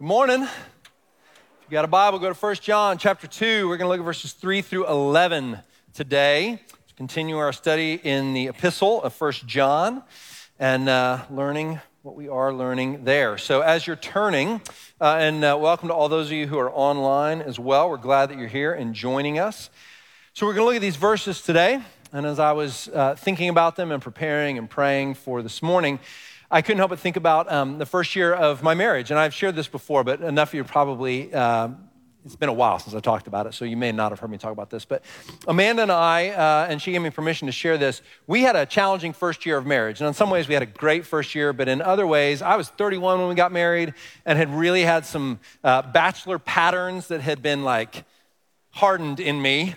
Good morning. If you got a Bible, go to 1 John chapter 2. We're going to look at verses 3 through 11 today to continue our study in the epistle of 1 John and uh, learning what we are learning there. So, as you're turning, uh, and uh, welcome to all those of you who are online as well. We're glad that you're here and joining us. So, we're going to look at these verses today. And as I was uh, thinking about them and preparing and praying for this morning, I couldn't help but think about um, the first year of my marriage. And I've shared this before, but enough of you probably, uh, it's been a while since I talked about it, so you may not have heard me talk about this. But Amanda and I, uh, and she gave me permission to share this, we had a challenging first year of marriage. And in some ways, we had a great first year, but in other ways, I was 31 when we got married and had really had some uh, bachelor patterns that had been like hardened in me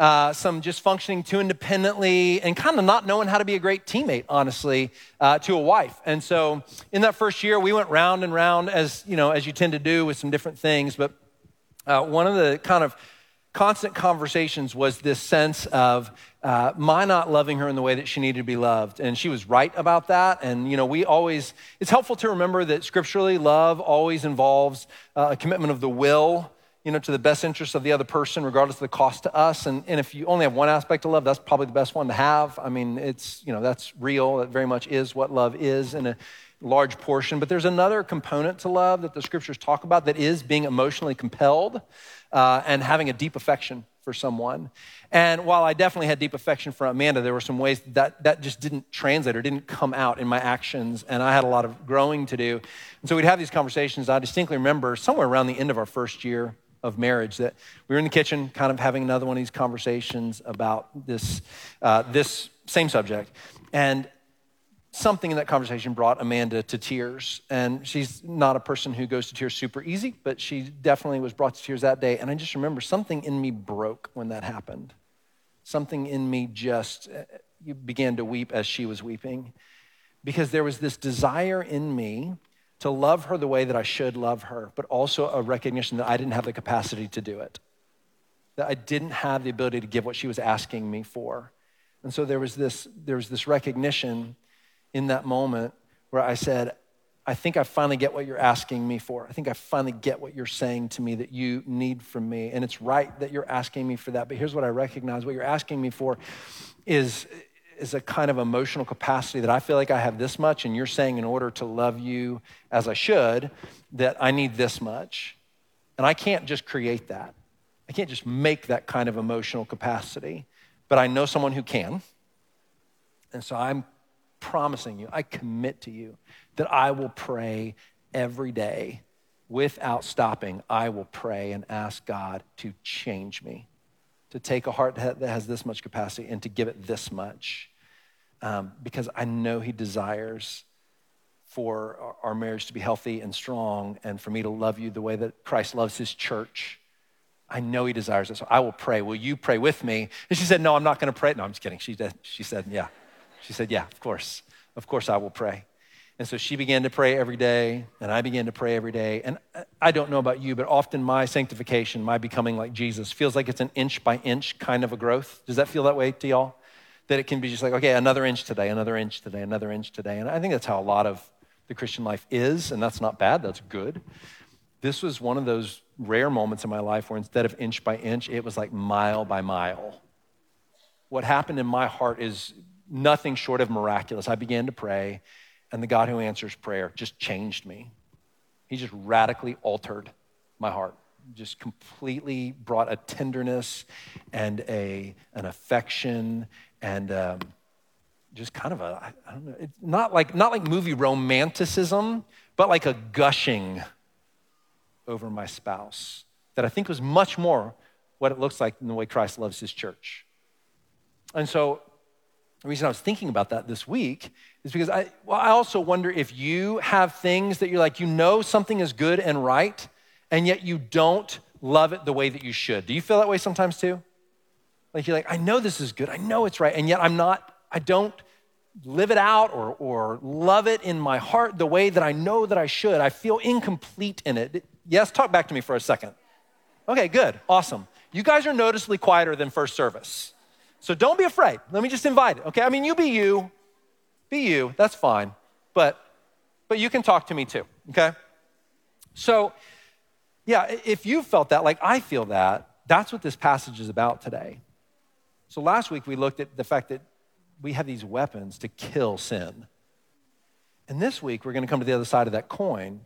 uh, some just functioning too independently and kind of not knowing how to be a great teammate, honestly, uh, to a wife. And so in that first year, we went round and round as, you know, as you tend to do with some different things. But uh, one of the kind of constant conversations was this sense of uh, my not loving her in the way that she needed to be loved. And she was right about that. And, you know, we always, it's helpful to remember that scripturally, love always involves uh, a commitment of the will you know, to the best interest of the other person, regardless of the cost to us. And, and if you only have one aspect of love, that's probably the best one to have. I mean, it's, you know, that's real. That very much is what love is in a large portion. But there's another component to love that the scriptures talk about that is being emotionally compelled uh, and having a deep affection for someone. And while I definitely had deep affection for Amanda, there were some ways that that just didn't translate or didn't come out in my actions. And I had a lot of growing to do. And so we'd have these conversations. I distinctly remember somewhere around the end of our first year, of marriage that we were in the kitchen kind of having another one of these conversations about this, uh, this same subject. And something in that conversation brought Amanda to tears. And she's not a person who goes to tears super easy, but she definitely was brought to tears that day. And I just remember something in me broke when that happened. Something in me just uh, began to weep as she was weeping because there was this desire in me to love her the way that I should love her, but also a recognition that I didn't have the capacity to do it, that I didn't have the ability to give what she was asking me for. And so there was this, there was this recognition in that moment where I said, I think I finally get what you're asking me for. I think I finally get what you're saying to me that you need from me. And it's right that you're asking me for that. But here's what I recognize what you're asking me for is, is a kind of emotional capacity that I feel like I have this much, and you're saying in order to love you as I should, that I need this much. And I can't just create that. I can't just make that kind of emotional capacity, but I know someone who can. And so I'm promising you, I commit to you that I will pray every day without stopping. I will pray and ask God to change me, to take a heart that has this much capacity and to give it this much um, because I know He desires for our marriage to be healthy and strong and for me to love you the way that Christ loves His church. I know He desires it. So I will pray. Will you pray with me? And she said, No, I'm not going to pray. No, I'm just kidding. She, did. she said, Yeah. She said, Yeah, of course. Of course I will pray. And so she began to pray every day, and I began to pray every day. And I don't know about you, but often my sanctification, my becoming like Jesus, feels like it's an inch by inch kind of a growth. Does that feel that way to y'all? That it can be just like, okay, another inch today, another inch today, another inch today. And I think that's how a lot of the Christian life is, and that's not bad, that's good. This was one of those rare moments in my life where instead of inch by inch, it was like mile by mile. What happened in my heart is nothing short of miraculous. I began to pray, and the God who answers prayer just changed me. He just radically altered my heart just completely brought a tenderness and a, an affection and um, just kind of a, I don't know, it's not like, not like movie romanticism, but like a gushing over my spouse that I think was much more what it looks like in the way Christ loves his church. And so the reason I was thinking about that this week is because I, well, I also wonder if you have things that you're like, you know something is good and right, and yet you don't love it the way that you should. Do you feel that way sometimes too? Like you're like, I know this is good, I know it's right, and yet I'm not, I don't live it out or, or love it in my heart the way that I know that I should. I feel incomplete in it. Yes, talk back to me for a second. Okay, good, awesome. You guys are noticeably quieter than first service. So don't be afraid. Let me just invite it, okay? I mean, you be you, be you, that's fine. But but you can talk to me too, okay? So, yeah, if you felt that, like I feel that, that's what this passage is about today. So last week we looked at the fact that we have these weapons to kill sin. And this week we're going to come to the other side of that coin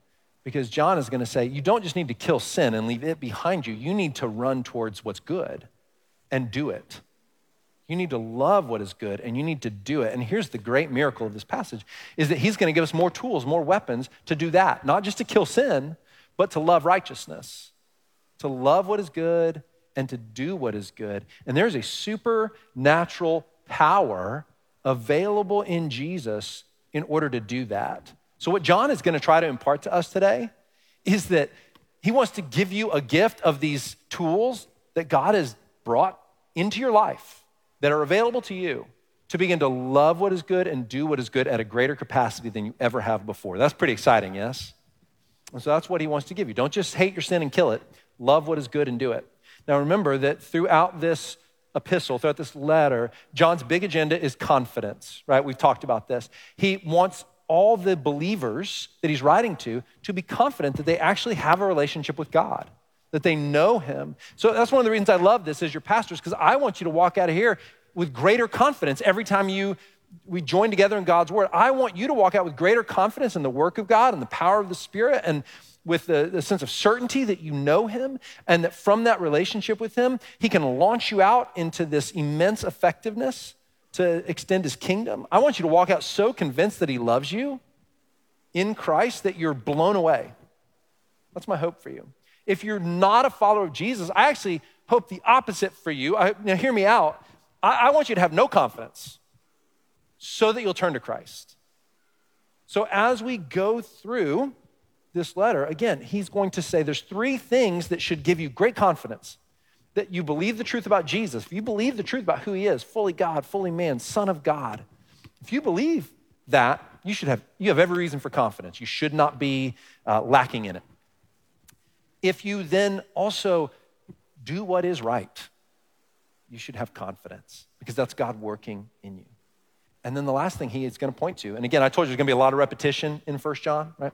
because John is going to say, you don't just need to kill sin and leave it behind you, you need to run towards what's good and do it. You need to love what is good and you need to do it. And here's the great miracle of this passage is that he's going to give us more tools, more weapons to do that, not just to kill sin, but to love righteousness, to love what is good and to do what is good. And there's a supernatural power available in Jesus in order to do that. So, what John is going to try to impart to us today is that he wants to give you a gift of these tools that God has brought into your life that are available to you to begin to love what is good and do what is good at a greater capacity than you ever have before. That's pretty exciting, yes? And so that's what he wants to give you. Don't just hate your sin and kill it, love what is good and do it. Now remember that throughout this epistle, throughout this letter, John's big agenda is confidence, right? We've talked about this. He wants all the believers that he's writing to to be confident that they actually have a relationship with God, that they know him. So that's one of the reasons I love this as your pastors, because I want you to walk out of here with greater confidence every time you we join together in God's word. I want you to walk out with greater confidence in the work of God and the power of the Spirit and with the, the, sense of certainty that you know Him and that from that relationship with Him, He can launch you out into this immense effectiveness to extend His kingdom. I want you to walk out so convinced that He loves you in Christ that you're blown away. That's my hope for you. If you're not a follower of Jesus, I actually hope the opposite for you. I, now, hear me out. I, I want you to have no confidence so that you'll turn to Christ. So, as we go through this letter, again, he's going to say there's three things that should give you great confidence that you believe the truth about Jesus. If you believe the truth about who he is, fully God, fully man, Son of God, if you believe that, you should have you have every reason for confidence. You should not be uh, lacking in it. If you then also do what is right, you should have confidence because that's God working in you. And then the last thing he is going to point to, and again, I told you there's going to be a lot of repetition in First John, right?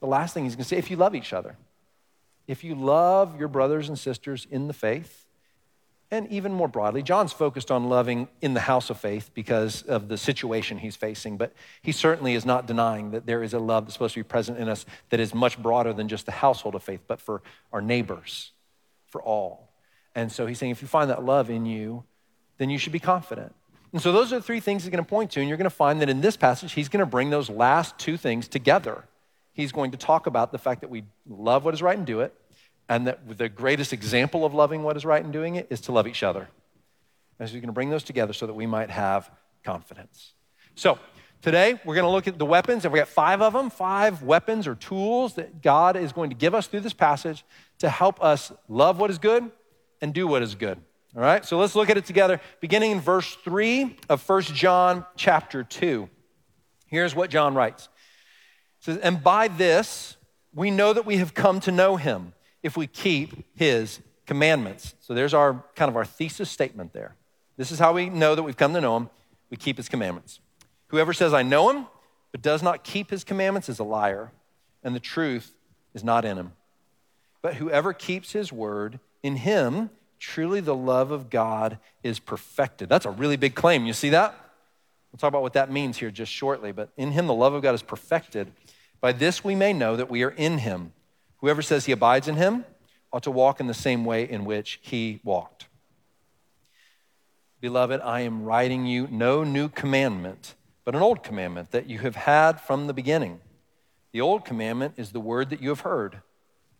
The last thing he's going to say, if you love each other, if you love your brothers and sisters in the faith, and even more broadly, John's focused on loving in the house of faith because of the situation he's facing, but he certainly is not denying that there is a love that's supposed to be present in us that is much broader than just the household of faith, but for our neighbors, for all. And so he's saying, if you find that love in you, then you should be confident. And so those are the three things he's going to point to. And you're going to find that in this passage, he's going to bring those last two things together. He's going to talk about the fact that we love what is right and do it, and that the greatest example of loving what is right and doing it is to love each other. And so he's going to bring those together so that we might have confidence. So today we're going to look at the weapons, and we got five of them, five weapons or tools that God is going to give us through this passage to help us love what is good and do what is good. All right, so let's look at it together, beginning in verse 3 of First John chapter 2. Here's what John writes. Says, And by this we know that we have come to know him if we keep his commandments. So there's our kind of our thesis statement there. This is how we know that we've come to know him. We keep his commandments. Whoever says, I know him, but does not keep his commandments is a liar, and the truth is not in him. But whoever keeps his word, in him truly the love of God is perfected. That's a really big claim. You see that? We'll talk about what that means here just shortly. But in him, the love of God is perfected. By this we may know that we are in him. Whoever says he abides in him ought to walk in the same way in which he walked. Beloved, I am writing you no new commandment, but an old commandment that you have had from the beginning. The old commandment is the word that you have heard.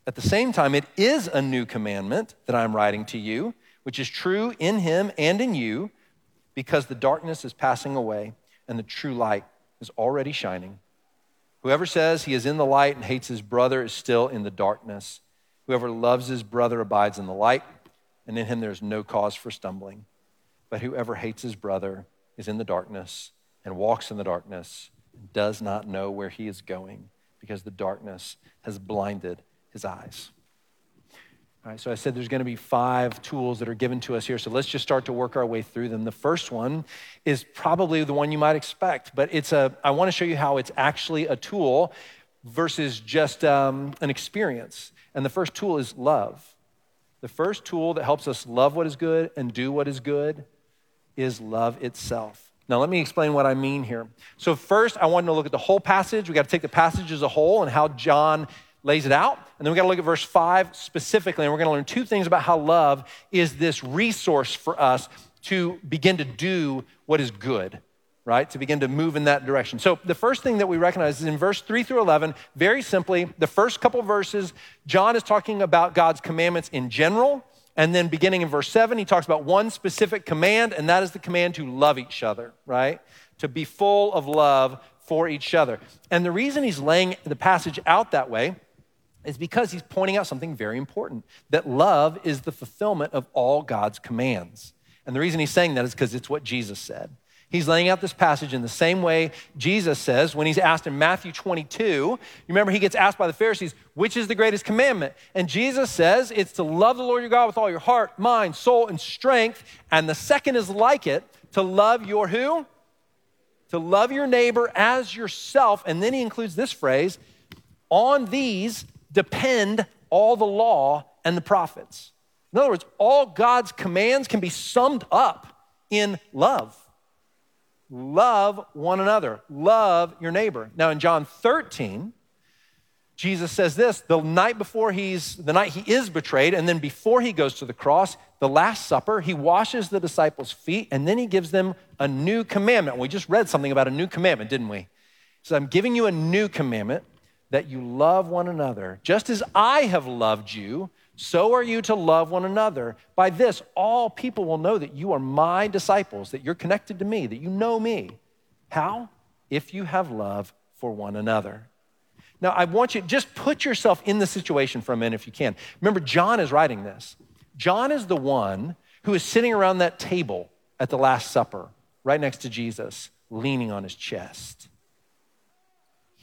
At the same time, it is a new commandment that I'm writing to you, which is true in him and in you, because the darkness is passing away and the true light is already shining. Whoever says he is in the light and hates his brother is still in the darkness. Whoever loves his brother abides in the light, and in him there is no cause for stumbling. But whoever hates his brother is in the darkness and walks in the darkness and does not know where he is going because the darkness has blinded his eyes. So I said there's going to be five tools that are given to us here. So let's just start to work our way through them. The first one is probably the one you might expect, but it's a I want to show you how it's actually a tool versus just um, an experience. And the first tool is love. The first tool that helps us love what is good and do what is good is love itself. Now, let me explain what I mean here. So, first, I want to look at the whole passage. We got to take the passage as a whole and how John lays it out. And then we got to look at verse 5 specifically. And we're going to learn two things about how love is this resource for us to begin to do what is good, right? To begin to move in that direction. So, the first thing that we recognize is in verse 3 through 11, very simply, the first couple verses, John is talking about God's commandments in general and then beginning in verse 7, he talks about one specific command, and that is the command to love each other, right? To be full of love for each other. And the reason he's laying the passage out that way is because he's pointing out something very important that love is the fulfillment of all God's commands. And the reason he's saying that is because it's what Jesus said. He's laying out this passage in the same way Jesus says when he's asked in Matthew 22. You remember, he gets asked by the Pharisees, which is the greatest commandment? And Jesus says it's to love the Lord your God with all your heart, mind, soul, and strength. And the second is like it to love your who? To love your neighbor as yourself. And then he includes this phrase on these depend all the law and the prophets. In other words, all God's commands can be summed up in love. Love one another. Love your neighbor. Now in John 13, Jesus says this the night before he's, the night he is betrayed, and then before he goes to the cross, the Last Supper, he washes the disciples' feet, and then he gives them a new commandment. We just read something about a new commandment, didn't we? So I'm giving you a new commandment that you love one another, just as I have loved you so are you to love one another. By this, all people will know that you are my disciples, that you're connected to me, that you know me. How? If you have love for one another. Now, I want you just put yourself in the situation for a minute if you can. Remember, John is writing this. John is the one who is sitting around that table at the Last Supper, right next to Jesus, leaning on his chest.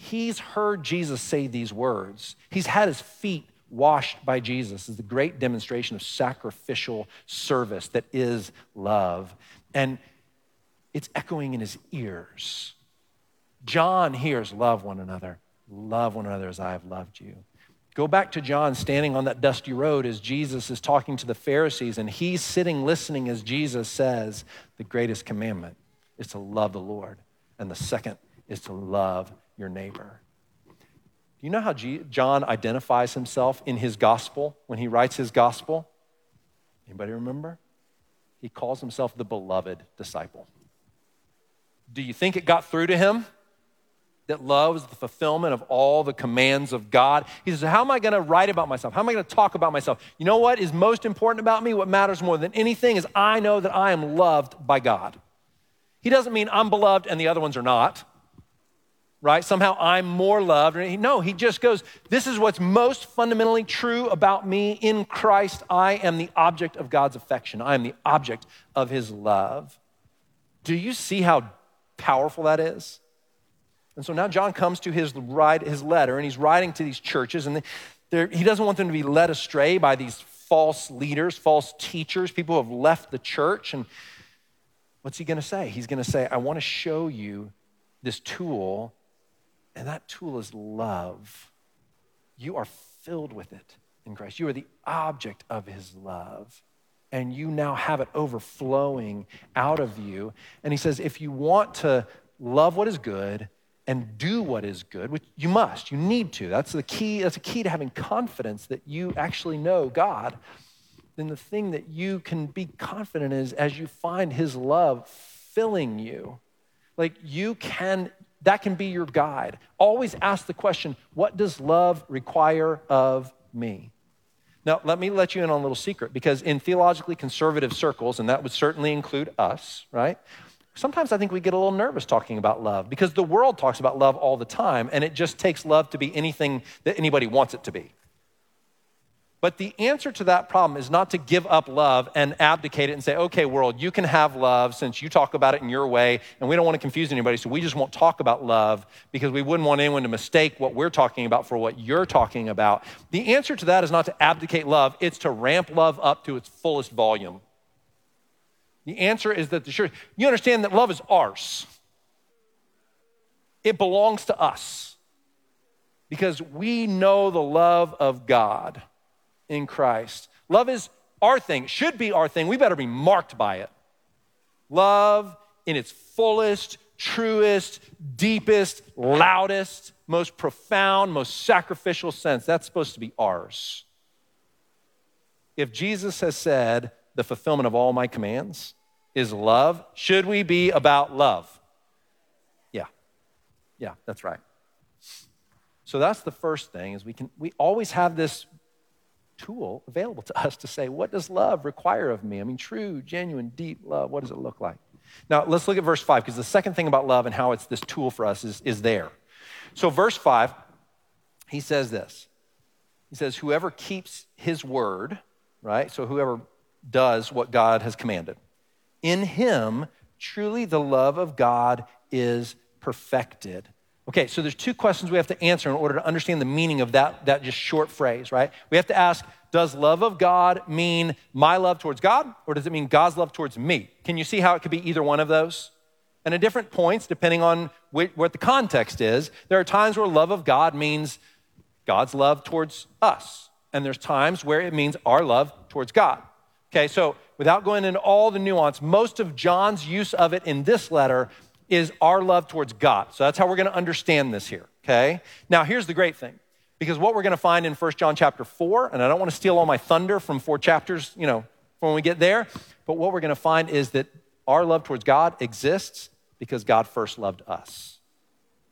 He's heard Jesus say these words. He's had his feet washed by Jesus is the great demonstration of sacrificial service that is love. And it's echoing in his ears. John hears, Love one another. Love one another as I have loved you. Go back to John standing on that dusty road as Jesus is talking to the Pharisees, and he's sitting listening as Jesus says, The greatest commandment is to love the Lord, and the second is to love your neighbor Do you know how G- John identifies himself in his gospel when he writes his gospel? Anybody remember? He calls himself the beloved disciple. Do you think it got through to him? That love is the fulfillment of all the commands of God. He says, How am I going to write about myself? How am I going to talk about myself? You know what is most important about me? What matters more than anything is I know that I am loved by God. He doesn't mean I'm beloved and the other ones are not right? Somehow I'm more loved. No, he just goes, This is what's most fundamentally true about me in Christ. I am the object of God's affection, I am the object of his love. Do you see how powerful that is? And so now John comes to his, his letter and he's writing to these churches, and he doesn't want them to be led astray by these false leaders, false teachers, people who have left the church. And what's he going to say? He's going to say, I want to show you this tool and that tool is love. You are filled with it in Christ. You are the object of his love. And you now have it overflowing out of you. And he says, if you want to love what is good and do what is good, which you must, you need to. That's the key, that's a key to having confidence that you actually know God. Then the thing that you can be confident is as you find his love filling you. Like you can that can be your guide. Always ask the question what does love require of me? Now, let me let you in on a little secret because in theologically conservative circles, and that would certainly include us, right? Sometimes I think we get a little nervous talking about love because the world talks about love all the time, and it just takes love to be anything that anybody wants it to be. But the answer to that problem is not to give up love and abdicate it and say, okay, world, you can have love since you talk about it in your way, and we don't want to confuse anybody, so we just won't talk about love because we wouldn't want anyone to mistake what we're talking about for what you're talking about. The answer to that is not to abdicate love, it's to ramp love up to its fullest volume. The answer is that the church, you understand that love is ours, it belongs to us because we know the love of God in Christ. Love is our thing, should be our thing. We better be marked by it. Love in its fullest, truest, deepest, loudest, most profound, most sacrificial sense. That's supposed to be ours. If Jesus has said, the fulfillment of all my commands is love, should we be about love? Yeah. Yeah, that's right. So that's the first thing is we can we always have this tool available to us to say, what does love require of me? I mean, true, genuine, deep love, what does it look like? Now, let's look at verse 5, because the second thing about love and how it's this tool for us is, is there. So, verse 5, he says this He says, Whoever keeps his word, right? So, whoever does what God has commanded, in him, truly the love of God is perfected. Okay, so there's two questions we have to answer in order to understand the meaning of that, that just short phrase, right? We have to ask, does love of God mean my love towards God, or does it mean God's love towards me? Can you see how it could be either one of those? And at different points, depending on what the context is, there are times where love of God means God's love towards us. And there's times where it means our love towards God. Okay, so without going into all the nuance, most of John's use of it in this letter is our love towards God. So that's how we're going to understand this here, okay? Now, here's the great thing. Because what we're going to find in 1 John chapter 4, and I don't want to steal all my thunder from four chapters, you know, when we get there, but what we're going to find is that our love towards God exists because God first loved us.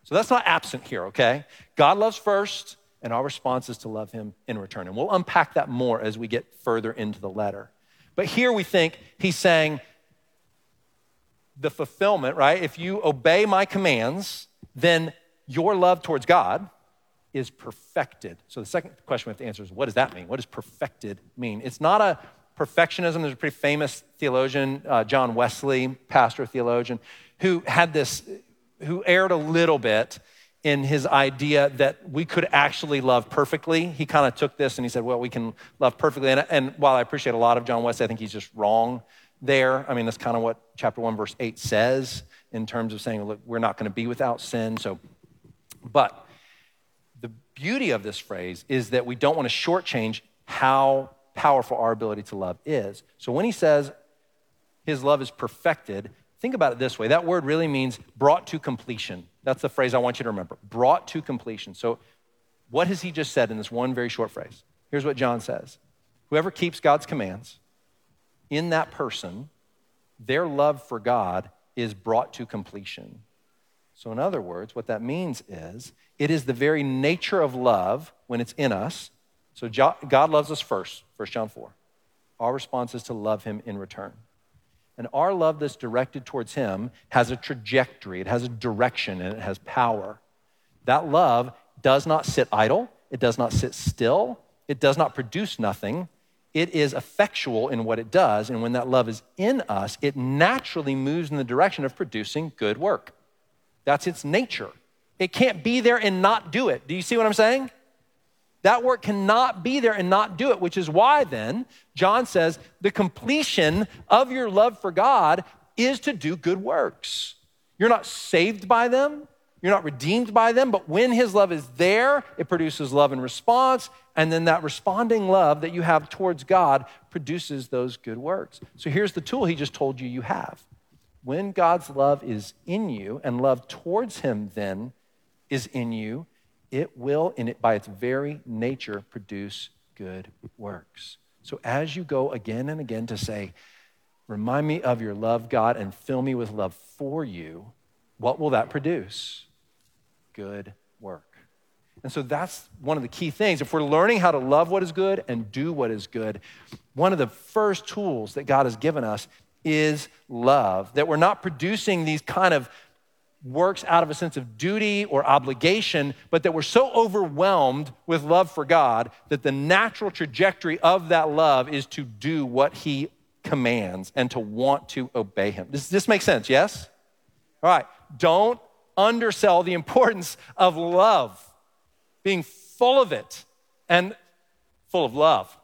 So that's not absent here, okay? God loves first, and our response is to love him in return. And we'll unpack that more as we get further into the letter. But here we think he's saying, the fulfillment, right? If you obey my commands, then your love towards God is perfected. So the second question we have to answer is what does that mean? What does perfected mean? It's not a perfectionism. There's a pretty famous theologian, uh, John Wesley, pastor theologian, who had this, who erred a little bit in his idea that we could actually love perfectly. He kind of took this and he said, well, we can love perfectly. And, and while I appreciate a lot of John Wesley, I think he's just wrong there. I mean, that's kind of what chapter 1, verse 8 says in terms of saying, look, we're not going to be without sin. So, but the beauty of this phrase is that we don't want to shortchange how powerful our ability to love is. So when he says his love is perfected, think about it this way that word really means brought to completion. That's the phrase I want you to remember brought to completion. So, what has he just said in this one very short phrase? Here's what John says Whoever keeps God's commands, in that person, their love for God is brought to completion. So, in other words, what that means is it is the very nature of love when it's in us. So, God loves us first, 1 John 4. Our response is to love him in return. And our love that's directed towards him has a trajectory, it has a direction, and it has power. That love does not sit idle, it does not sit still, it does not produce nothing it is effectual in what it does. And when that love is in us, it naturally moves in the direction of producing good work. That's its nature. It can't be there and not do it. Do you see what I'm saying? That work cannot be there and not do it, which is why then John says the completion of your love for God is to do good works. You're not saved by them, you're not redeemed by them, but when his love is there, it produces love in response. And then that responding love that you have towards God produces those good works. So here's the tool he just told you you have. When God's love is in you and love towards him then is in you, it will, in it by its very nature, produce good works. So as you go again and again to say, Remind me of your love, God, and fill me with love for you, what will that produce? good work. And so that's one of the key things. If we're learning how to love what is good and do what is good, one of the first tools that God has given us is love. That we're not producing these kind of works out of a sense of duty or obligation, but that we're so overwhelmed with love for God that the natural trajectory of that love is to do what He commands and to want to obey Him. Does this make sense? Yes? All right. Don't undersell the importance of love, being full of it and full of love.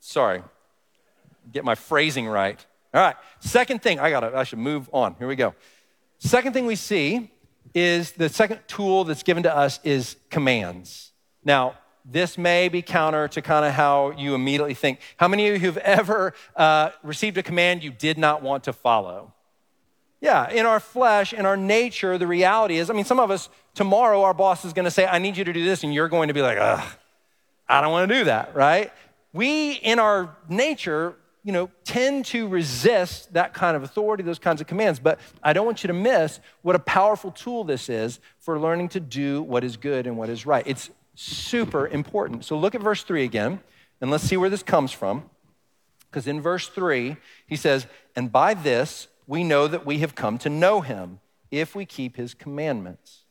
Sorry, get my phrasing right. All right, second thing, I gotta, I should move on. Here we go. Second thing we see is the second tool that's given to us is commands. Now, this may be counter to kind of how you immediately think. How many of you have ever uh, received a command you did not want to follow? Yeah, in our flesh, in our nature, the reality is, I mean, some of us, tomorrow, our boss is going to say, I need you to do this, and you're going to be like, ugh, I don't want to do that, right? We, in our nature, you know, tend to resist that kind of authority, those kinds of commands. But I don't want you to miss what a powerful tool this is for learning to do what is good and what is right. It's super important. So look at verse 3 again, and let's see where this comes from. Because in verse 3, he says, And by this we know that we have come to know him if we keep his commandments.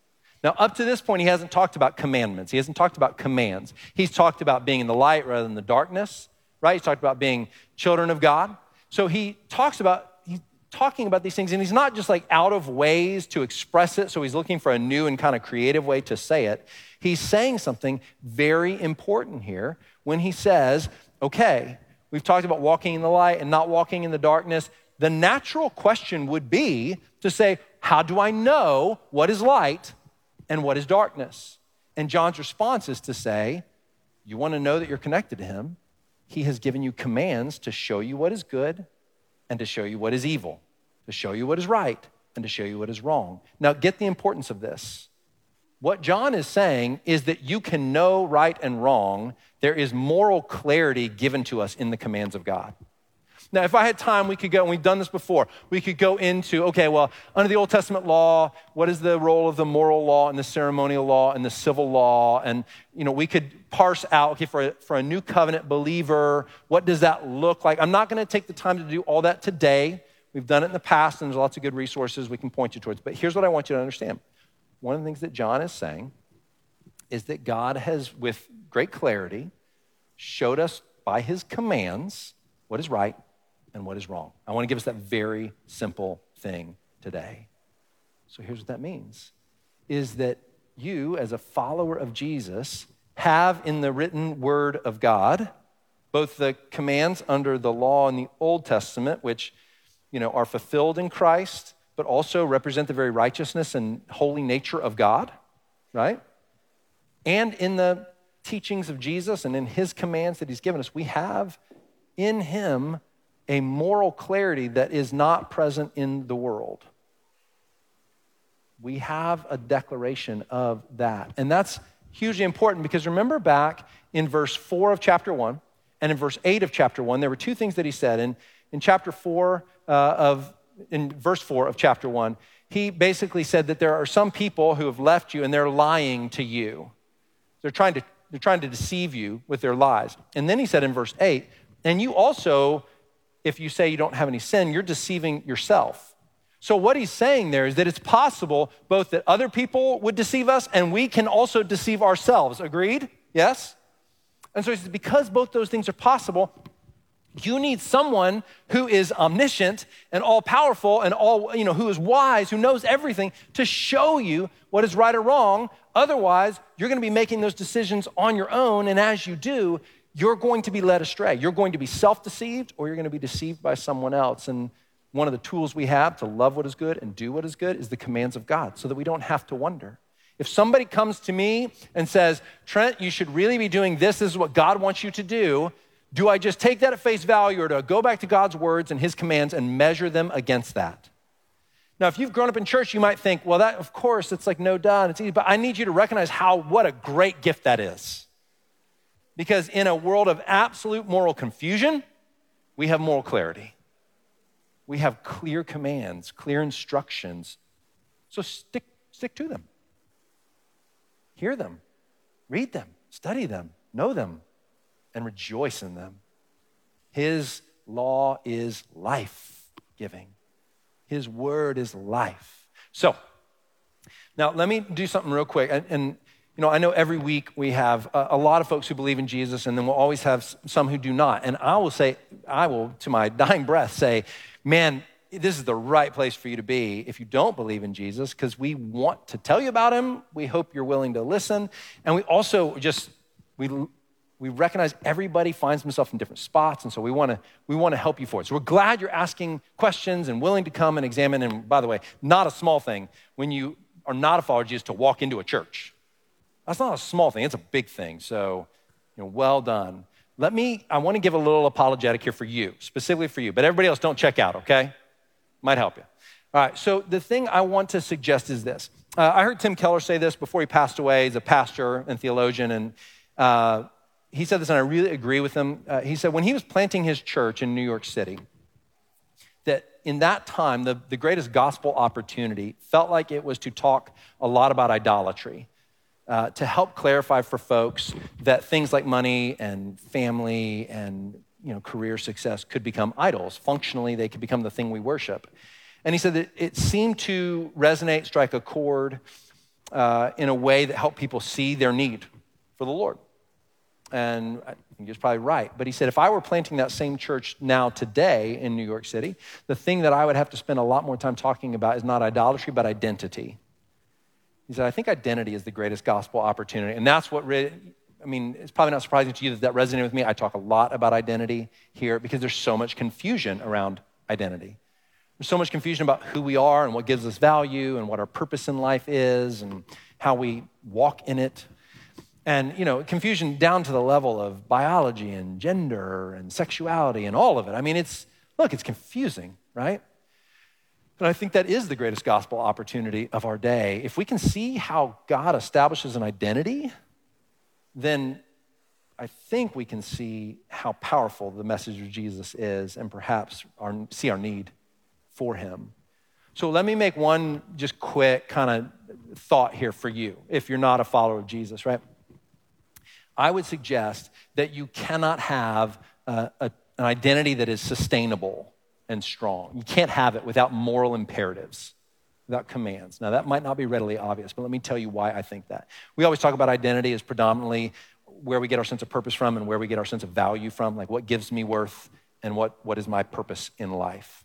Now, up to this point, he hasn't talked about commandments. He hasn't talked about commands. He's talked about being in the light rather than the darkness, right? He's talked about being children of God. So he talks about, he's talking about these things, and he's not just like out of ways to express it. So he's looking for a new and kind of creative way to say it. He's saying something very important here when he says, okay, we've talked about walking in the light and not walking in the darkness. The natural question would be to say, how do I know what is light and what is darkness? And John's response is to say, You want to know that you're connected to him? He has given you commands to show you what is good and to show you what is evil, to show you what is right and to show you what is wrong. Now, get the importance of this. What John is saying is that you can know right and wrong. There is moral clarity given to us in the commands of God. Now, if I had time, we could go, and we've done this before, we could go into, okay, well, under the Old Testament law, what is the role of the moral law and the ceremonial law and the civil law? And, you know, we could parse out, okay, for a, for a new covenant believer, what does that look like? I'm not going to take the time to do all that today. We've done it in the past, and there's lots of good resources we can point you towards. But here's what I want you to understand one of the things that John is saying is that God has, with great clarity, showed us by his commands what is right and what is wrong. I want to give us that very simple thing today. So here's what that means is that you as a follower of Jesus have in the written word of God both the commands under the law in the Old Testament which you know are fulfilled in Christ but also represent the very righteousness and holy nature of God, right? And in the teachings of Jesus and in his commands that he's given us, we have in him a moral clarity that is not present in the world. We have a declaration of that. And that's hugely important because remember back in verse 4 of chapter 1 and in verse 8 of chapter 1, there were two things that he said. In, in chapter 4 uh, of in verse 4 of chapter 1, he basically said that there are some people who have left you and they're lying to you. They're trying to, they're trying to deceive you with their lies. And then he said in verse 8, and you also, if you say you don't have any sin, you're deceiving yourself. So, what he's saying there is that it's possible both that other people would deceive us and we can also deceive ourselves. Agreed? Yes? And so he says, because both those things are possible, you need someone who is omniscient and all powerful and all, you know, who is wise, who knows everything to show you what is right or wrong. Otherwise, you're going to be making those decisions on your own. And as you do, you're going to be led astray. You're going to be self deceived or you're going to be deceived by someone else. And one of the tools we have to love what is good and do what is good is the commands of God so that we don't have to wonder. If somebody comes to me and says, Trent, you should really be doing this, this is what God wants you to do, do I just take that at face value or do I go back to God's words and his commands and measure them against that? Now, if you've grown up in church, you might think, well, that, of course, it's like no and it's easy, but I need you to recognize how, what a great gift that is. Because in a world of absolute moral confusion, we have moral clarity. We have clear commands, clear instructions. So stick, stick to them. Hear them, read them, study them, know them, and rejoice in them. His law is life giving, His word is life. So, now let me do something real quick. And, and you know, I know every week we have a, lot of folks who believe in Jesus, and then we'll always have some who do not. And I will say, I will, to my dying breath, say, man, this is the right place for you to be if you don't believe in Jesus, because we want to tell you about him. We hope you're willing to listen. And we also just, we we recognize everybody finds himself in different spots, and so we want to we want to help you for it. So we're glad you're asking questions and willing to come and examine. And by the way, not a small thing when you are not a follower of Jesus to walk into a church. That's not a small thing, it's a big thing. So, you know, well done. Let me, I want to give a little apologetic here for you, specifically for you, but everybody else don't check out, okay? Might help you. All right, so the thing I want to suggest is this. Uh, I heard Tim Keller say this before he passed away. He's a pastor and theologian, and uh, he said this, and I really agree with him. Uh, he said when he was planting his church in New York City, that in that time, the, the greatest gospel opportunity felt like it was to talk a lot about idolatry, uh, to help clarify for folks that things like money and family and you know, career success could become idols. Functionally, they could become the thing we worship. And he said that it seemed to resonate, strike a chord uh, in a way that helped people see their need for the Lord. And I think he was probably right. But he said, if I were planting that same church now today in New York City, the thing that I would have to spend a lot more time talking about is not idolatry, but identity. He said, I think identity is the greatest gospel opportunity. And that's what really, I mean, it's probably not surprising to you that that resonated with me. I talk a lot about identity here because there's so much confusion around identity. There's so much confusion about who we are and what gives us value and what our purpose in life is and how we walk in it. And, you know, confusion down to the level of biology and gender and sexuality and all of it. I mean, it's, look, it's confusing, right? But I think that is the greatest gospel opportunity of our day. If we can see how God establishes an identity, then I think we can see how powerful the message of Jesus is and perhaps our, see our need for him. So let me make one just quick kind of thought here for you if you're not a follower of Jesus, right? I would suggest that you cannot have a, a, an identity that is sustainable and strong. You can't have it without moral imperatives, without commands. Now, that might not be readily obvious, but let me tell you why I think that. We always talk about identity as predominantly where we get our sense of purpose from and where we get our sense of value from, like what gives me worth and what, what is my purpose in life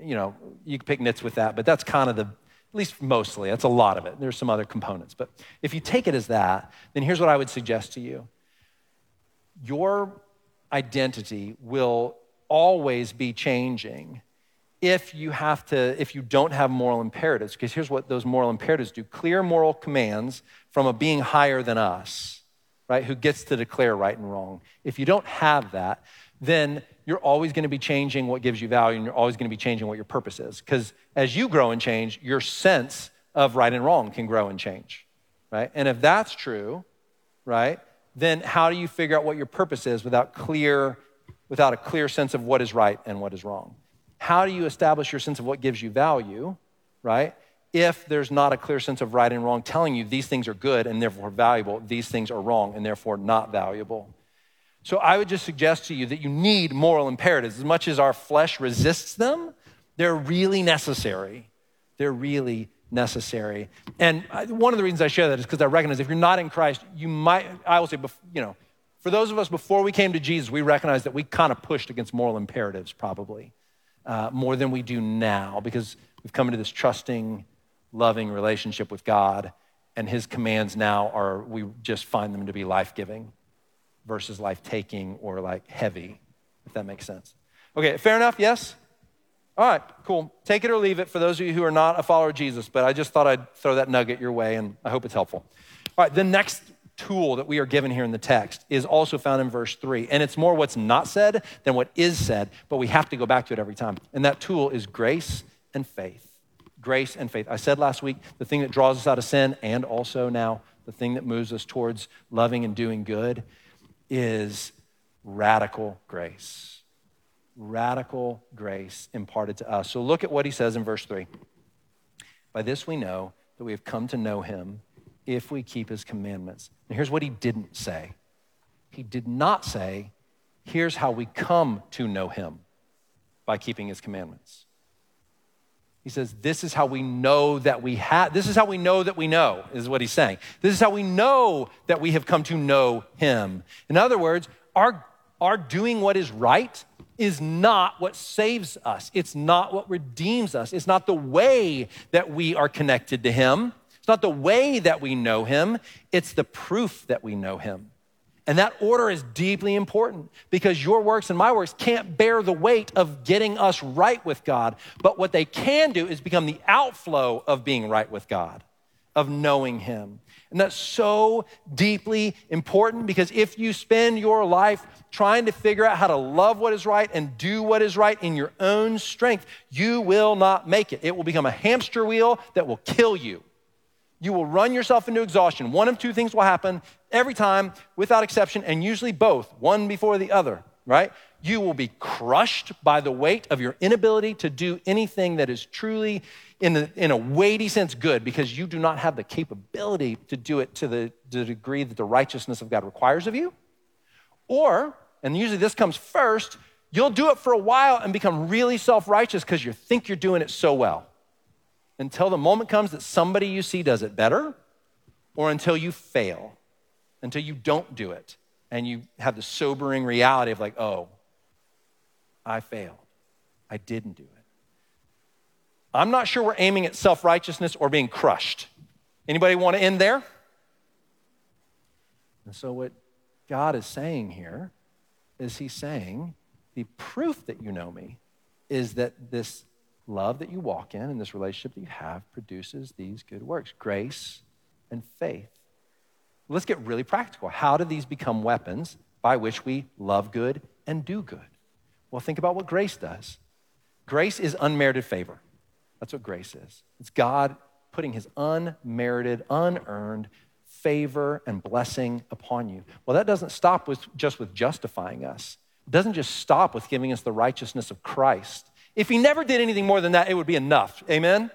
you know, you can pick nits with that, but that's kind of the, at least mostly, that's a lot of it. There's some other components. But if you take it as that, then here's what I would suggest to you your identity will always be changing if you have to if you don't have moral imperatives because here's what those moral imperatives do clear moral commands from a being higher than us right who gets to declare right and wrong if you don't have that then you're always going to be changing what gives you value and you're always going to be changing what your purpose is. Because as you grow and change, your sense of right and wrong can grow and change, right? And if that's true, right, then how do you figure out what your purpose is without clear, without a clear sense of what is right and what is wrong? How do you establish your sense of what gives you value, right? If there's not a clear sense of right and wrong telling you these things are good and therefore valuable, these things are wrong and therefore not valuable. So I would just suggest to you that you need moral imperatives. As much as our flesh resists them, they're really necessary. They're really necessary. And one of the reasons I share that is because I recognize if you're not in Christ, you might, I will say, you know, for those of us before we came to Jesus, we recognize that we kind of pushed against moral imperatives probably uh, more than we do now because we've come into this trusting, loving relationship with God, and His commands now are, we just find them to be life giving versus life taking or like heavy, if that makes sense. Okay, fair enough? Yes? All right, cool. Take it or leave it for those of you who are not a follower of Jesus, but I just thought I'd throw that nugget your way and I hope it's helpful. All right, the next tool that we are given here in the text is also found in verse 3. And it's more what's not said than what is said, but we have to go back to it every time. And that tool is grace and faith. Grace and faith. I said last week the thing that draws us out of sin, and also now the thing that moves us towards loving and doing good is radical grace. Radical grace imparted to us. So look at what he says in verse 3. By this we know that we have come to know him if we keep his commandments. And here's what he didn't say he did not say, here's how we come to know him by keeping his commandments. He says, This is how we know that we have, this is how we know that we know, is what he's saying. This is how we know that we have come to know him. In other words, our, our doing what is right is not what saves us, it's not what redeems us, it's not the way that we are connected to him, it's not the way that we know him, it's the proof that we know him. And that order is deeply important because your works and my works can't bear the weight of getting us right with God. But what they can do is become the outflow of being right with God. of knowing Him. And that's so deeply important because if you spend your life trying to figure out how to love what is right and do what is right in your own strength, you will not make it. It will become a hamster wheel that will kill you. You will run yourself into exhaustion. One of two things will happen every time, without exception, and usually both, one before the other, right? You will be crushed by the weight of your inability to do anything that is truly in a, in a weighty sense good because you do not have the capability to do it to the, to the degree that the righteousness of God requires of you. Or, and usually this comes first, you'll do it for a while and become really self righteous because you think you're doing it so well. Until the moment comes that somebody you see does it better, or until you fail, until you don't do it, and you have the sobering reality of, like, oh, I failed. I didn't do it. I'm not sure we're aiming at self righteousness or being crushed. Anybody want to end there? And so, what God is saying here is He's saying, the proof that you know me is that this love that you walk in and this relationship that you have produces these good works grace and faith. Let's get really practical. How do these become weapons by which we love good and do good? Well, think about what grace does. Grace is unmerited favor. That's what grace is. It's God putting his unmerited, unearned favor and blessing upon you. Well, that doesn't stop with just with justifying us. It doesn't just stop with giving us the righteousness of Christ. If he never did anything more than that, it would be enough. Amen?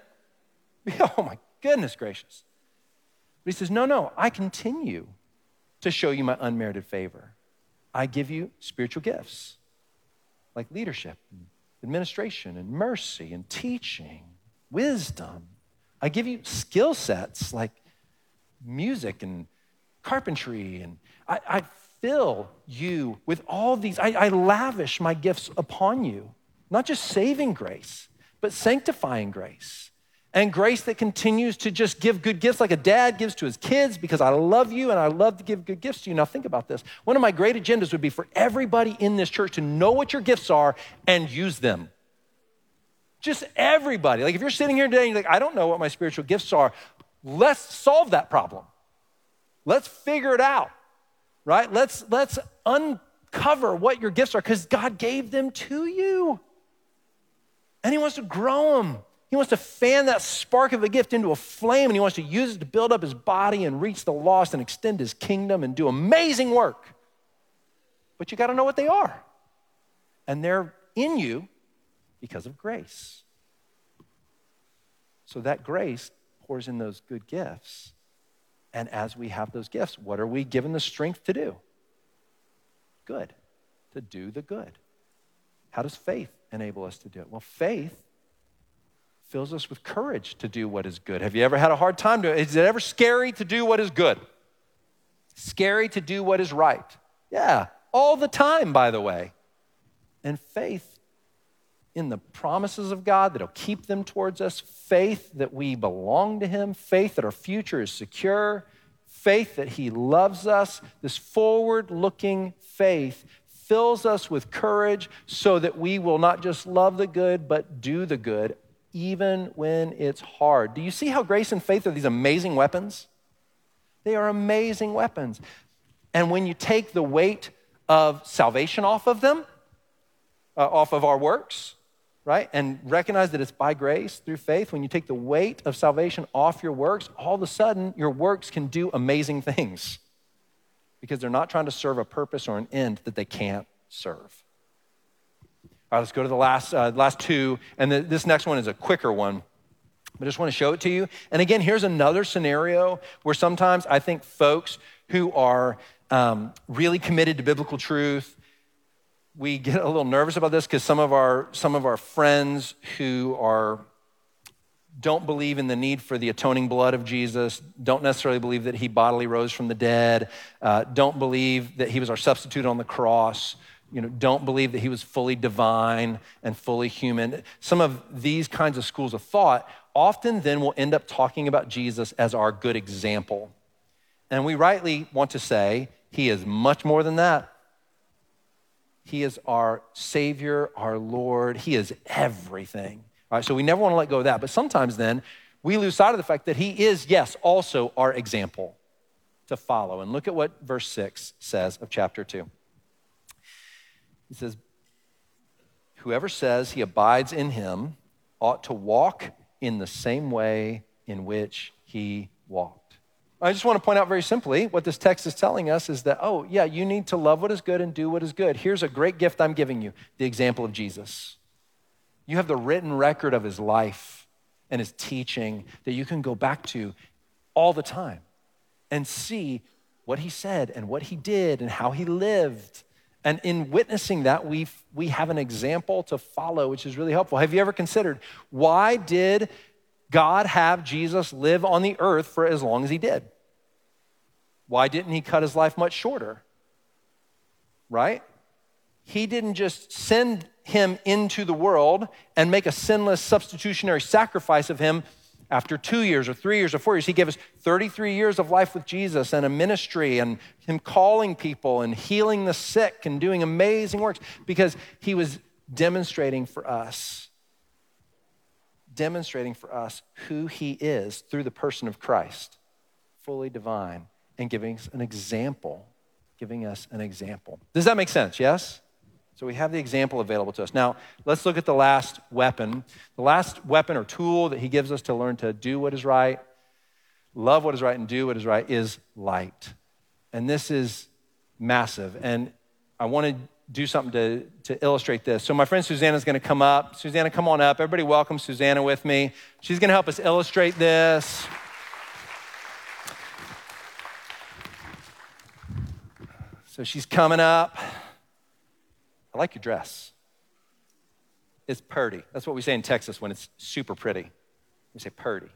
Oh my goodness gracious. But he says, No, no, I continue to show you my unmerited favor. I give you spiritual gifts like leadership, and administration, and mercy, and teaching, wisdom. I give you skill sets like music and carpentry, and I, I fill you with all these. I, I lavish my gifts upon you, not just saving grace, but sanctifying grace and grace that continues to just give good gifts like a dad gives to his kids because I love you and I love to give good gifts to you. Now, think about this. One of my great agendas would be for everybody in this church to know what your gifts are and use them. Just everybody. Like, if you're sitting here today and you're like, I don't know what my spiritual gifts are, let's solve that problem. Let's figure it out, right? Let's, let's uncover what your gifts are because God gave them to you. And He wants to grow them. He wants to fan that spark of a gift into a flame and he wants to use it to build up his body and reach the lost and extend his kingdom and do amazing work. But you got to know what they are. And they're in you because of grace. So that grace pours in those good gifts. And as we have those gifts, what are we given the strength to do? Good, to do the good. How does faith enable us to do it? Well, faith fills us with courage to do what is good. Have you ever had a hard time doing it? Is it ever scary to do what is good? Scary to do what is right? Yeah, all the time, by the way. And faith in the promises of God that'll keep them towards us, faith that we belong to Him, faith that our future is secure, faith that He loves us, this forward looking faith fills us with courage so that we will not just love the good, but do the good even when it's hard. Do you see how grace and faith are these amazing weapons? They are amazing weapons. And when you take the weight of salvation off of them, uh, off of our works, right, and recognize that it's by grace through faith, when you take the weight of salvation off your works, all of a sudden your works can do amazing things because they're not trying to serve a purpose or an end that they can't serve. All right, let's go to the last, uh, last two. And the, this next one is a quicker one. I just want to show it to you. And again, here's another scenario where sometimes I think folks who are um, really committed to biblical truth, we get a little nervous about this because some of our some of our friends who are don't believe in the need for the atoning blood of Jesus, don't necessarily believe that he bodily rose from the dead, uh, don't believe that he was our substitute on the cross, you know, don't believe that he was fully divine and fully human. Some of these kinds of schools of thought often then will end up talking about Jesus as our good example. And we rightly want to say he is much more than that. He is our Savior, our Lord. He is everything. All right, so we never want to let go of that. But sometimes then we lose sight of the fact that he is, yes, also our example to follow. And look at what verse 6 says of chapter 2. He says, Whoever says he abides in him ought to walk in the same way in which he walked. I just want to point out very simply what this text is telling us is that, oh, yeah, you need to love what is good and do what is good. Here's a great gift I'm giving you the example of Jesus. You have the written record of his life and his teaching that you can go back to all the time and see what he said and what he did and how he lived. And in witnessing that, we we have an example to follow, which is really helpful. Have you ever considered why did God have Jesus live on the earth for as long as he did? Why didn't he cut his life much shorter? Right? He didn't just send him into the world and make a sinless substitutionary sacrifice of him after two years or three years or four years. He gave us 33 years of life with Jesus and a ministry and him calling people and healing the sick and doing amazing works because he was demonstrating for us, demonstrating for us who he is through the person of Christ, fully divine, and giving us an example. Giving us an example. Does that make sense? Yes? So we have the example available to us. Now, let's look at the last weapon. The last weapon or tool that he gives us to learn to do what is right, love what is right, and do what is right is light. And this is massive. And I want to do something to, to illustrate this. So, my friend Susanna is going to come up. Susanna, come on up. Everybody, welcome Susanna with me. She's going to help us illustrate this. So, she's coming up. I like your dress. It's purty. That's what we say in Texas when it's super pretty. We say purty.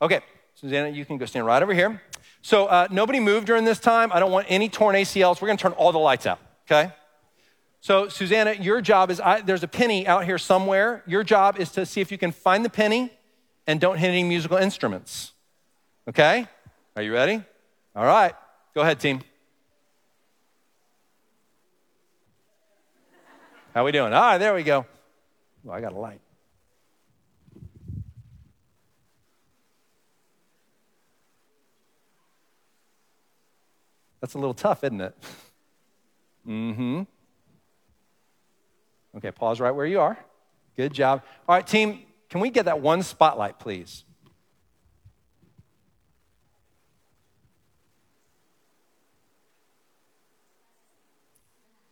Okay, Susanna, you can go stand right over here. So uh, nobody moved during this time. I don't want any torn ACLs. We're going to turn all the lights out, okay? So, Susanna, your job is I, there's a penny out here somewhere. Your job is to see if you can find the penny and don't hit any musical instruments. Okay? Are you ready? All right. Go ahead, team. How we doing? All right, there we go. Well, I got a light. That's a little tough, isn't it? Mm-hmm. Okay, pause right where you are. Good job. All right, team, can we get that one spotlight, please?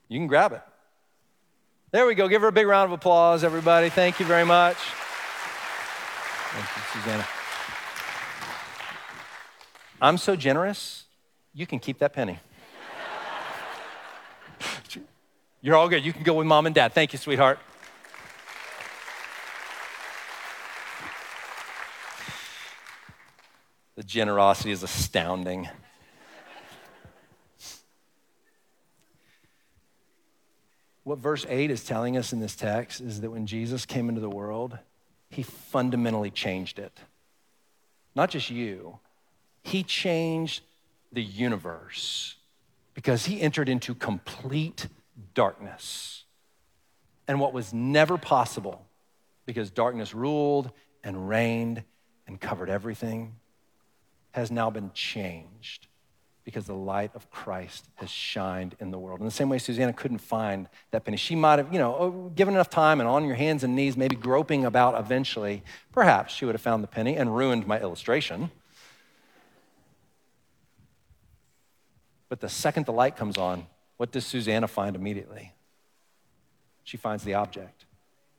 You can grab it. There we go. Give her a big round of applause, everybody. Thank you very much. Thank you, Susanna. I'm so generous, you can keep that penny. You're all good. You can go with mom and dad. Thank you, sweetheart. The generosity is astounding. What verse 8 is telling us in this text is that when Jesus came into the world, he fundamentally changed it. Not just you, he changed the universe because he entered into complete darkness. And what was never possible because darkness ruled and reigned and covered everything has now been changed because the light of Christ has shined in the world. In the same way, Susanna couldn't find that penny. She might have, you know, given enough time and on your hands and knees, maybe groping about eventually, perhaps she would have found the penny and ruined my illustration. But the second the light comes on, what does Susanna find immediately? She finds the object.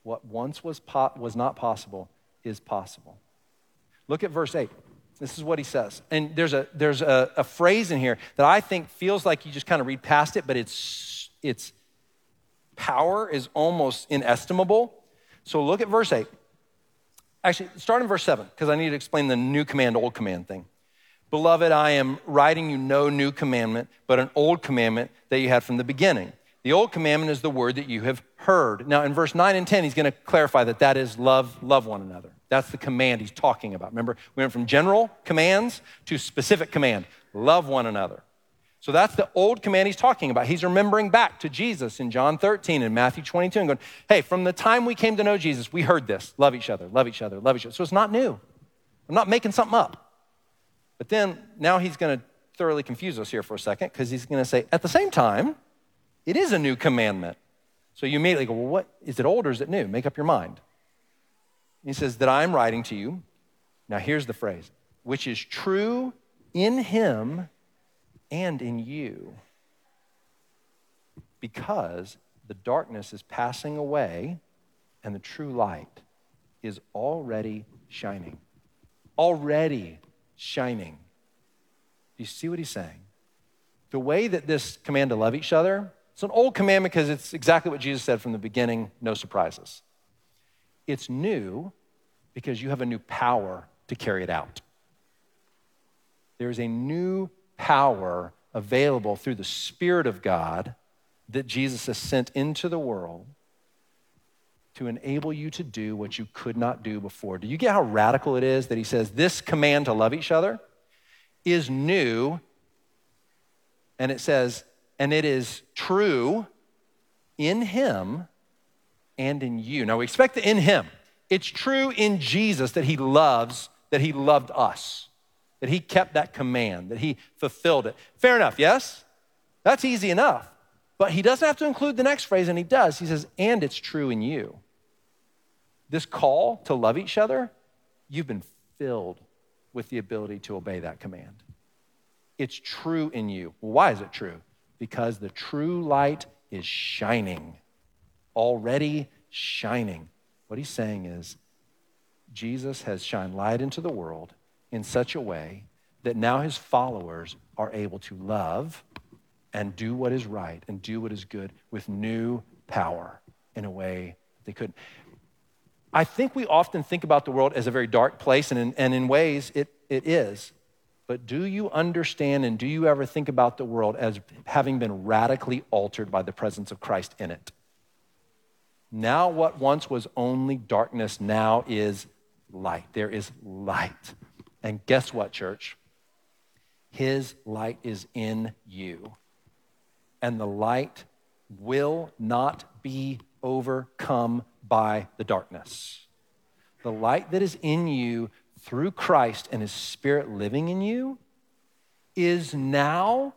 What once was, po- was not possible is possible. Look at verse 8. This is what he says. And there's a, there's a, a phrase in here that I think feels like you just kind of read past it, but its, its power is almost inestimable. So look at verse 8. Actually, start in verse 7, because I need to explain the new command, old command thing. Beloved, I am writing you no new commandment, but an old commandment that you had from the beginning. The old commandment is the word that you have heard. Now, in verse 9 and 10, he's going to clarify that that is love, love one another. That's the command he's talking about. Remember, we went from general commands to specific command love one another. So that's the old command he's talking about. He's remembering back to Jesus in John 13 and Matthew 22 and going, hey, from the time we came to know Jesus, we heard this love each other, love each other, love each other. So it's not new. I'm not making something up. But then now he's going to thoroughly confuse us here for a second because he's going to say, at the same time, it is a new commandment. So you immediately go, well, what is it old or is it new? Make up your mind. He says, that I'm writing to you. Now here's the phrase, which is true in him and in you. Because the darkness is passing away and the true light is already shining. Already shining. Do you see what he's saying? The way that this command to love each other, it's an old commandment because it's exactly what Jesus said from the beginning, no surprises. It's new because you have a new power to carry it out. There's a new power available through the Spirit of God that Jesus has sent into the world to enable you to do what you could not do before. Do you get how radical it is that he says this command to love each other is new? And it says, and it is true in him and in you. Now we expect the in him. It's true in Jesus that he loves, that he loved us that he kept that command, that he fulfilled it. Fair enough, yes? That's easy enough. But he doesn't have to include the next phrase, and he does. He says, and it's true in you. This call to love each other, you've been filled with the ability to obey that command. It's true in you. Why is it true? Because the true light is shining, already shining. What he's saying is, Jesus has shined light into the world in such a way that now his followers are able to love and do what is right and do what is good with new power in a way they couldn't. I think we often think about the world as a very dark place, and in, and in ways it, it is. But do you understand and do you ever think about the world as having been radically altered by the presence of Christ in it? Now, what once was only darkness now is light. There is light. And guess what, church? His light is in you. And the light will not be overcome by the darkness. The light that is in you through Christ and His Spirit living in you is now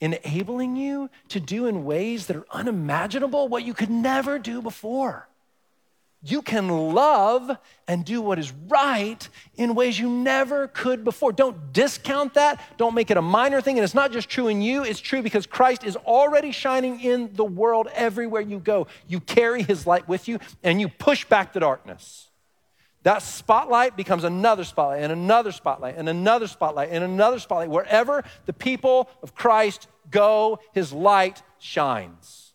enabling you to do in ways that are unimaginable what you could never do before. You can love and do what is right in ways you never could before. Don't discount that. Don't make it a minor thing. And it's not just true in you, it's true because Christ is already shining in the world everywhere you go. You carry his light with you and you push back the darkness. That spotlight becomes another spotlight and another spotlight and another spotlight and another spotlight. Wherever the people of Christ go, his light shines.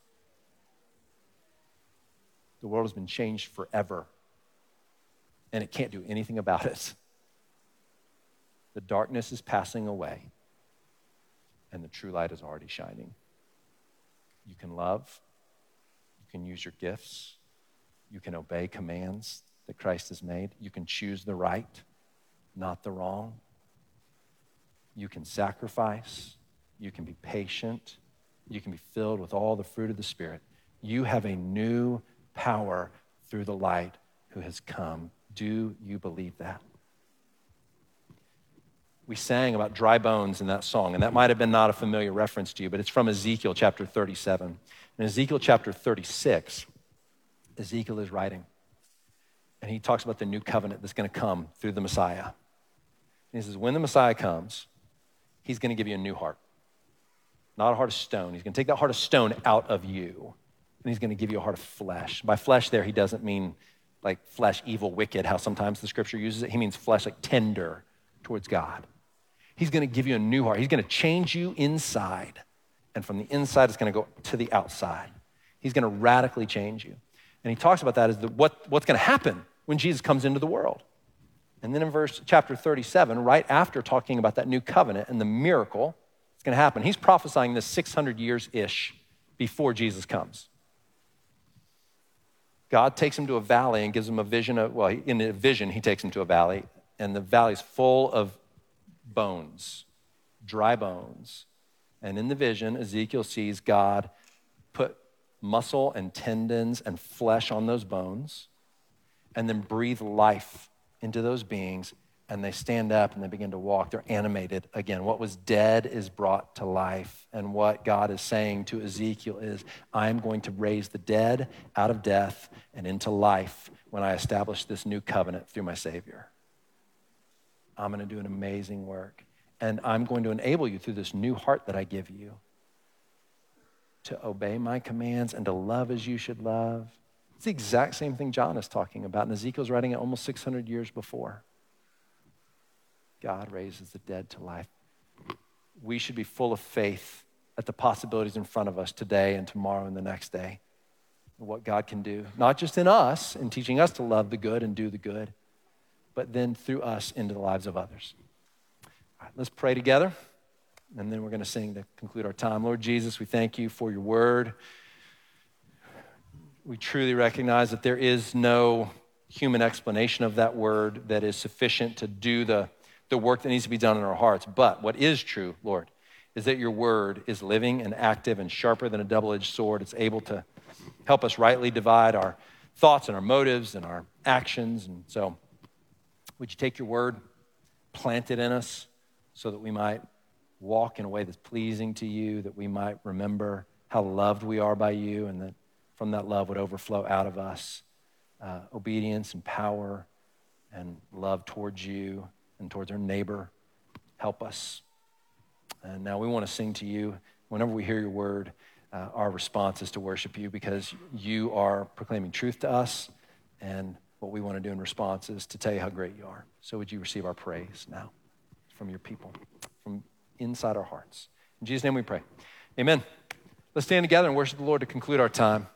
The world has been changed forever, and it can't do anything about it. The darkness is passing away, and the true light is already shining. You can love, you can use your gifts, you can obey commands that Christ has made, you can choose the right, not the wrong. You can sacrifice, you can be patient, you can be filled with all the fruit of the Spirit. You have a new power through the light who has come. Do you believe that? We sang about dry bones in that song, and that might have been not a familiar reference to you, but it's from Ezekiel chapter 37. In Ezekiel chapter 36, Ezekiel is writing, and he talks about the new covenant that's going to come through the Messiah. And he says, When the Messiah comes, he's going to give you a new heart, not a heart of stone. He's going to take that heart of stone out of you and he's going to give you a heart of flesh. By flesh, there, he doesn't mean like flesh, evil, wicked, how sometimes the scripture uses it. He means flesh like tender towards God. He's going to give you a new heart. He's going to change you inside. And from the inside, it's going to go to the outside. He's going to radically change you. And he talks about that as the, what, what's going to happen when Jesus comes into the world. And then in verse chapter 37, right after talking about that new covenant and the miracle that's going to happen, he's prophesying this 600 years ish before Jesus comes. God takes him to a valley and gives him a vision of, well, in a vision, he takes him to a valley, and the valley's full of bones, dry bones. And in the vision, Ezekiel sees God put muscle and tendons and flesh on those bones and then breathe life into those beings and they stand up and they begin to walk. They're animated again. What was dead is brought to life. And what God is saying to Ezekiel is, I am going to raise the dead out of death and into life when I establish this new covenant through my Savior. I'm going to do an amazing work. And I'm going to enable you through this new heart that I give you to obey my commands and to love as you should love. It's the exact same thing John is talking about, and Ezekiel's writing it almost 600 years before. God raises the dead to life. We should be full of faith at the possibilities in front of us today and tomorrow and the next day. What God can do, not just in us in teaching us to love the good and do the good, but then through us into the lives of others. All right, let's pray together, and then we're going to sing to conclude our time. Lord Jesus, we thank you for your word. We truly recognize that there is no human explanation of that word that is sufficient to do the the work that needs to be done in our hearts. But what is true, Lord, is that your word is living and active and sharper than a double edged sword. It's able to help us rightly divide our thoughts and our motives and our actions. And so, would you take your word, plant it in us so that we might walk in a way that's pleasing to you, that we might remember how loved we are by you, and that from that love would overflow out of us uh, obedience and power and love towards you and towards our neighbor. Help us. And now we want to sing to you. Whenever we hear your word, uh, our response is to worship you because you are proclaiming truth to us. And what we want to do in response is to tell you how great you are. So would you receive our praise now from your people, from inside our hearts? In Jesus' name we pray. Amen. Let's stand together and worship the Lord to conclude our time.